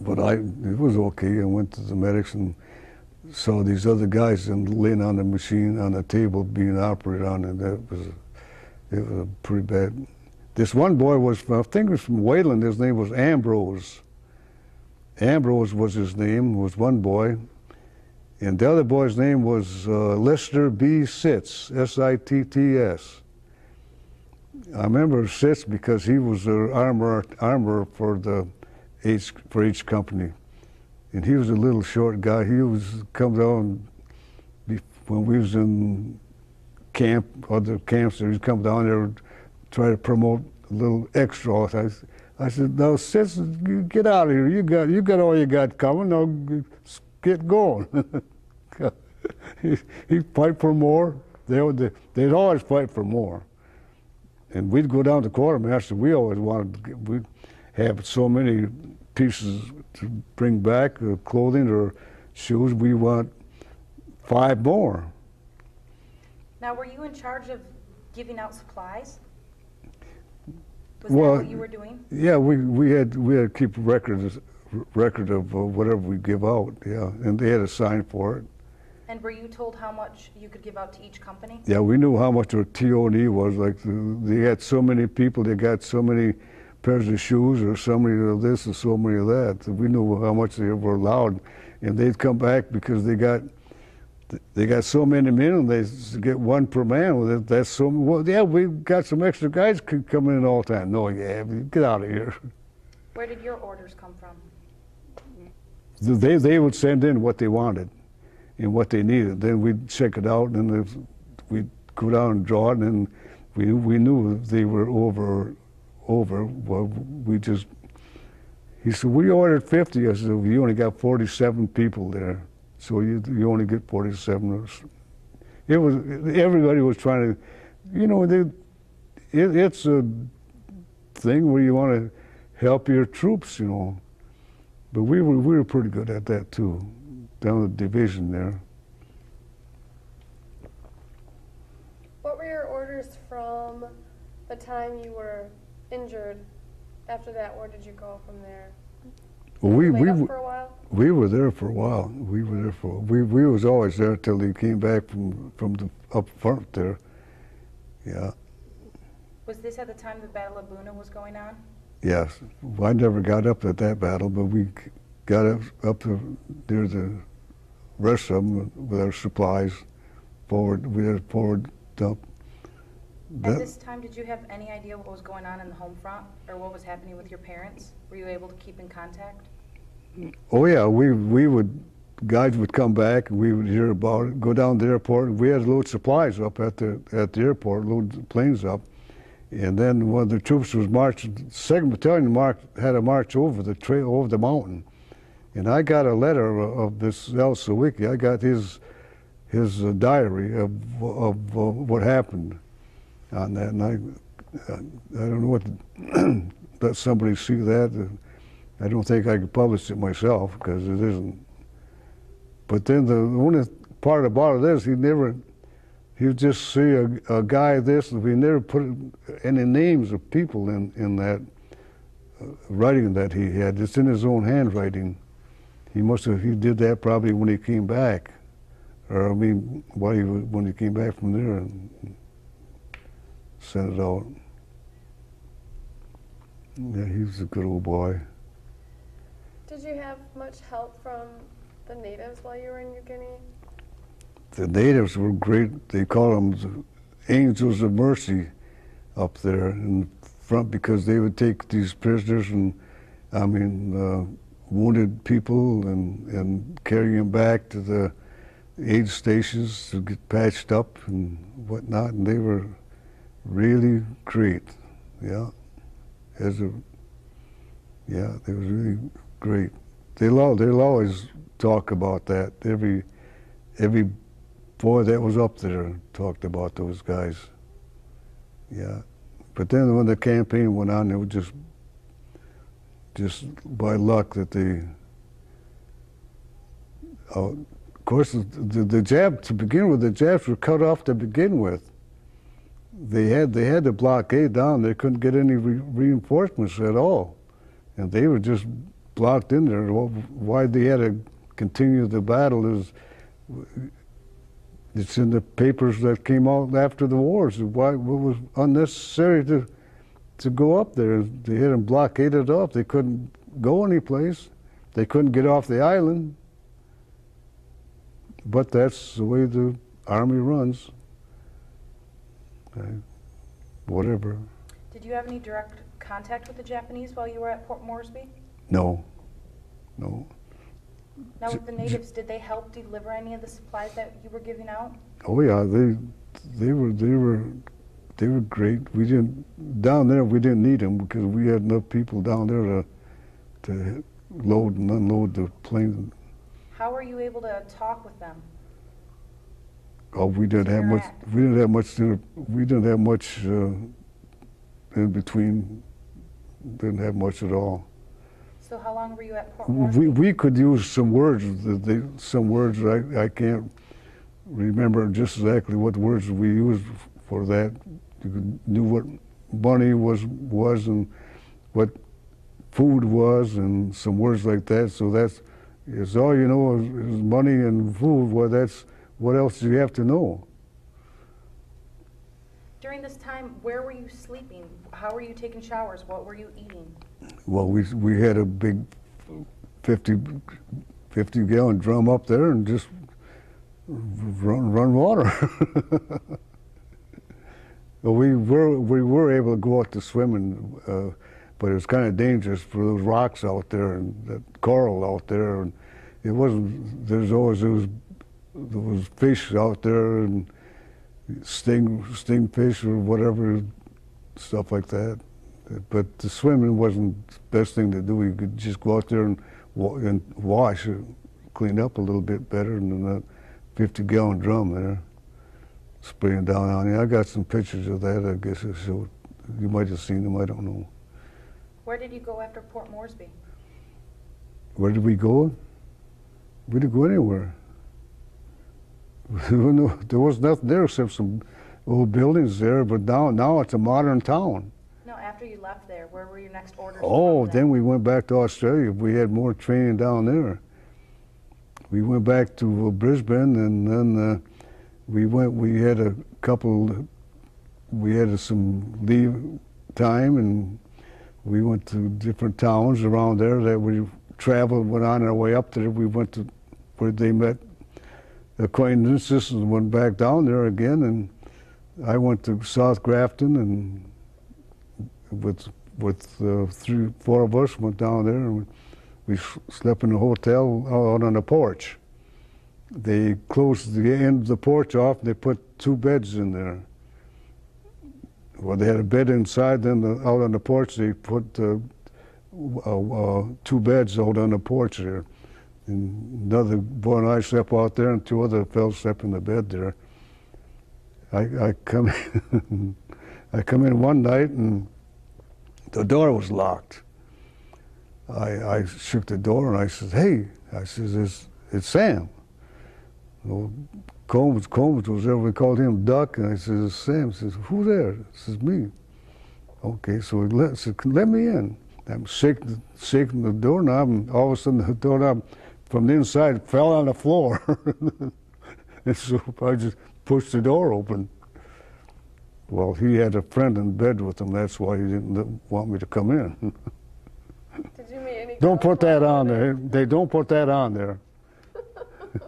But I, it was okay. I went to the medics and saw these other guys and laying on the machine on the table being operated on, and that was, it was pretty bad. This one boy was, I think he was from Wayland. His name was Ambrose. Ambrose was his name. Was one boy, and the other boy's name was uh, Lister B. Sitts, S-I-T-T-S. I remember Sitts because he was the armor armorer for the H for each company, and he was a little short guy. He was come down when we was in camp, other camps. He'd come down there try to promote a little extra. I said, "No, sis, get out of here. You got you got all you got coming. Now get going." (laughs) he, he'd fight for more. They would, they'd always fight for more. And we'd go down to quartermaster. We always wanted we'd have so many pieces to bring back, uh, clothing or shoes. We want five more. Now, were you in charge of giving out supplies? Was Well, that what you were doing? Yeah, we, we had we had to keep records record of uh, whatever we give out. Yeah, and they had a sign for it. And were you told how much you could give out to each company? Yeah, we knew how much their TOD was. Like the, they had so many people, they got so many pairs of shoes or so many of this and so many of that. We knew how much they were allowed, and they'd come back because they got they got so many men and they get one per man. That's so. Well, yeah, we got some extra guys coming in all the time. No, yeah, get out of here. Where did your orders come from? They they would send in what they wanted and what they needed. Then we'd check it out, and if we'd go down and draw it, and we we knew they were over over. Well, we just he said we ordered 50. I said you only got 47 people there, so you you only get 47. It was everybody was trying to, you know, they, it, it's a thing where you want to help your troops, you know. But we were we were pretty good at that too, down the division there. What were your orders from the time you were injured? After that, where did you go from there? Well, we we were- for a while. we were there for a while. We were there for we we was always there till he came back from from the up front there. Yeah. Was this at the time the Battle of Buna was going on? Yes, I never got up at that battle, but we got up up to, near the rest of them with our supplies forward. We had a forward dump. At this time, did you have any idea what was going on in the home front or what was happening with your parents? Were you able to keep in contact? oh yeah, we we would guys would come back and we would hear about it. Go down to the airport. We had to load supplies up at the at the airport, load the planes up, and then when the troops was marching, Second Battalion march had a march over the trail over the mountain, and I got a letter of, of this Al Sawicki. I got his his uh, diary of of uh, what happened on that, and I I don't know what (clears throat) let somebody see that. Uh, I don't think I could publish it myself because it isn't. But then the only part about it is he never, would just see a, a guy this, and he never put any names of people in, in that uh, writing that he had. It's in his own handwriting. He must have, he did that probably when he came back. Or I mean, while he when he came back from there and sent it out. Yeah, he was a good old boy. Did you have much help from the natives while you were in New Guinea? the natives were great. They called them the angels of mercy up there in front because they would take these prisoners and, I mean, uh, wounded people and, and carry them back to the aid stations to get patched up and whatnot. And they were really great. Yeah. As a, yeah, they was really great. They'll, they'll always talk about that. Every, every boy that was up there talked about those guys. Yeah. But then when the campaign went on, it was just just by luck that they uh, of course the, the, the Jap to begin with the Japs were cut off to begin with they had they had the blockade down they couldn't get any re- reinforcements at all and they were just blocked in there Wh- why they had to continue the battle is it's in the papers that came out after the wars. Why it was unnecessary to to go up there? They had them blockaded off. They couldn't go anyplace. They couldn't get off the island. But that's the way the army runs. Whatever. Did you have any direct contact with the Japanese while you were at Port Moresby? No. No. Now, with the natives, did they help deliver any of the supplies that you were giving out? Oh yeah, they they were they were they were great. We didn't down there. We didn't need them because we had enough people down there to to load and unload the plane. How were you able to talk with them? Oh, we didn't have much. Interact. We didn't have much. We didn't have much uh, in between. Didn't have much at all. So how long were you at Port Moresby? We we could use some words. that They, some words I I can't remember just exactly what words we used for that. You knew what money was was and what food was and some words like that. So that's it's all you know is, is money and food. Well, that's what else do you have to know? During this time, where were you sleeping? How were you taking showers? What were you eating? Well, we we had a big 50, 50 gallon drum up there and just run run water. (laughs) well, we were we were able to go out to swimming, uh, but it was kind of dangerous for those rocks out there and that coral out there. And it wasn't. There's always was there was fish out there and sting sting fish or whatever stuff like that. But the swimming wasn't the best thing to do. You could just go out there and, wa- and wash, clean up a little bit better than that 50 gallon drum there, spraying down on you. I got some pictures of that. I guess I showed. You might have seen them. I don't know. Where did you go after Port Moresby? Where did we go? We didn't go anywhere. (laughs) There was no- there was nothing there except some old buildings there, but now, now it's a modern town. No, after you left there, where were your next orders? Oh, then we went back to Australia. We had more training down there. We went back to uh, Brisbane, and then uh, we went. We had a couple. We had some leave time, and we went to different towns around there that we traveled. Went on our way up there. We went to where they met acquaintances, and went back down there again. And I went to South Grafton, and with with uh, three, four of us went down there and we, slept in a hotel out on the porch. They closed the end of the porch off and they put two beds in there. Well, they had a bed inside, then the, out on the porch they put uh, uh, uh, two beds out on the porch there. And another boy and I slept out there, and two other fellows slept in the bed there. I, I come, (laughs) I come in one night and the door was locked. I, I shook the door and I said, "Hey," I says, "It's, it's Sam." Well, Combs, Combs was there. We called him Duck, and I says, "It's Sam." Says, "Who there?" I says, "Me." Okay, so he let, said, "Let me in." I'm shaking, shaking the doorknob, and all of a sudden the doorknob from the inside fell on the floor. (laughs) and so I just pushed the door open. Well, he had a friend in bed with him. That's why he didn't want me to come in. (laughs) Did you meet any? don't put that on there. They don't put that on there. (laughs)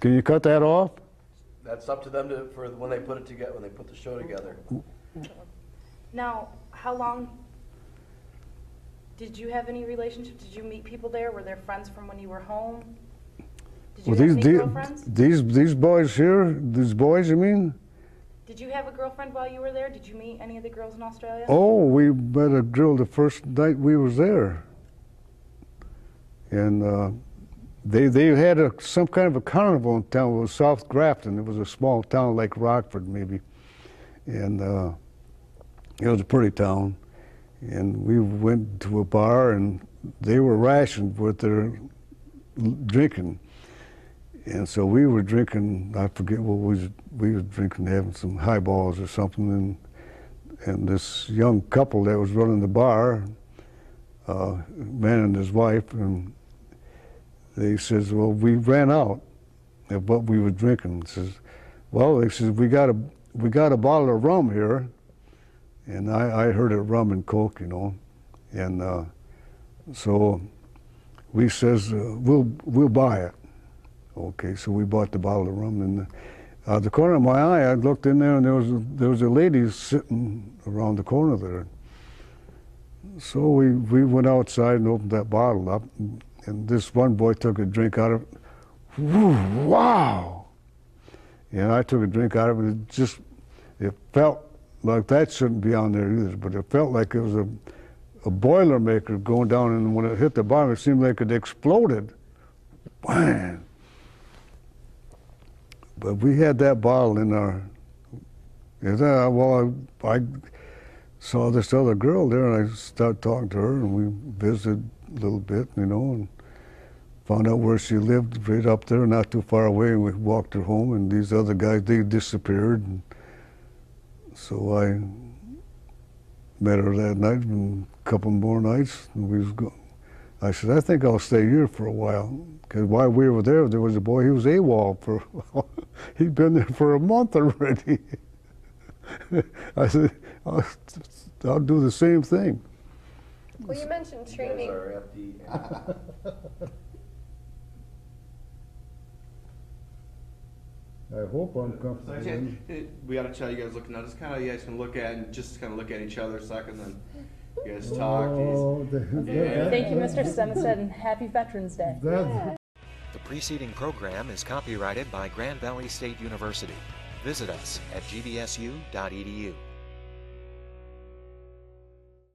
Can you cut that off? That's up to them to, for when they put it together, when they put the show together. Now, how long did you have any relationship? Did you meet people there? Were there friends from when you were home? Did you Well, have these any girlfriends? these these boys here, these boys, you mean? Did you have a girlfriend while you were there? Did you meet any of the girls in Australia? Oh, we met a girl the first night we was there, and uh, they they had a, some kind of a carnival in town. It was South Grafton. It was a small town like Rockford, maybe, and uh, it was a pretty town. And we went to a bar, and they were rationed with their drinking. And so we were drinking. I forget what we was, we were drinking, having some highballs or something, and and this young couple that was running the bar, uh, man and his wife, and they says, well, we ran out of what we were drinking. Says, well, they says we got a we got a bottle of rum here, and I, I heard it rum and coke, you know, and uh, so we says uh, we'll we'll buy it. Okay, so we bought the bottle of rum, and out the corner of my eye, I looked in there, and there was a, there was a lady sitting around the corner there. So we, we went outside and opened that bottle up, and, this one boy took a drink out of it. Wow! And I took a drink out of it. It just it felt like that shouldn't be on there either, but it felt like it was a a boiler maker going down, and when it hit the bottom, it seemed like it exploded. Wham! But we had that bottle in our. That, well, I, I saw this other girl there, and I started talking to her, and we visited a little bit, you know, and found out where she lived, right up there, not too far away, and we walked her home. And these other guys, they disappeared, and so I met her that night, and a couple more nights, and we was go. I said, I think I'll stay here for a while. Because while we were there, there was a boy, he was AWOL for, (laughs) he'd been there for a month already. (laughs) I said, I'll, I'll do the same thing. Well, you mentioned You guys training. (laughs) are at the, I hope I'm So I we got to shot you guys looking at. Just kind of you guys can look at and just kind of look at each other a second, then you guys oh, talk. Oh, Yeah. Thank you, Mr. Smestad, and happy Veterans Day. The preceding program is copyrighted by Grand Valley State University. Visit us at gvsu.edu.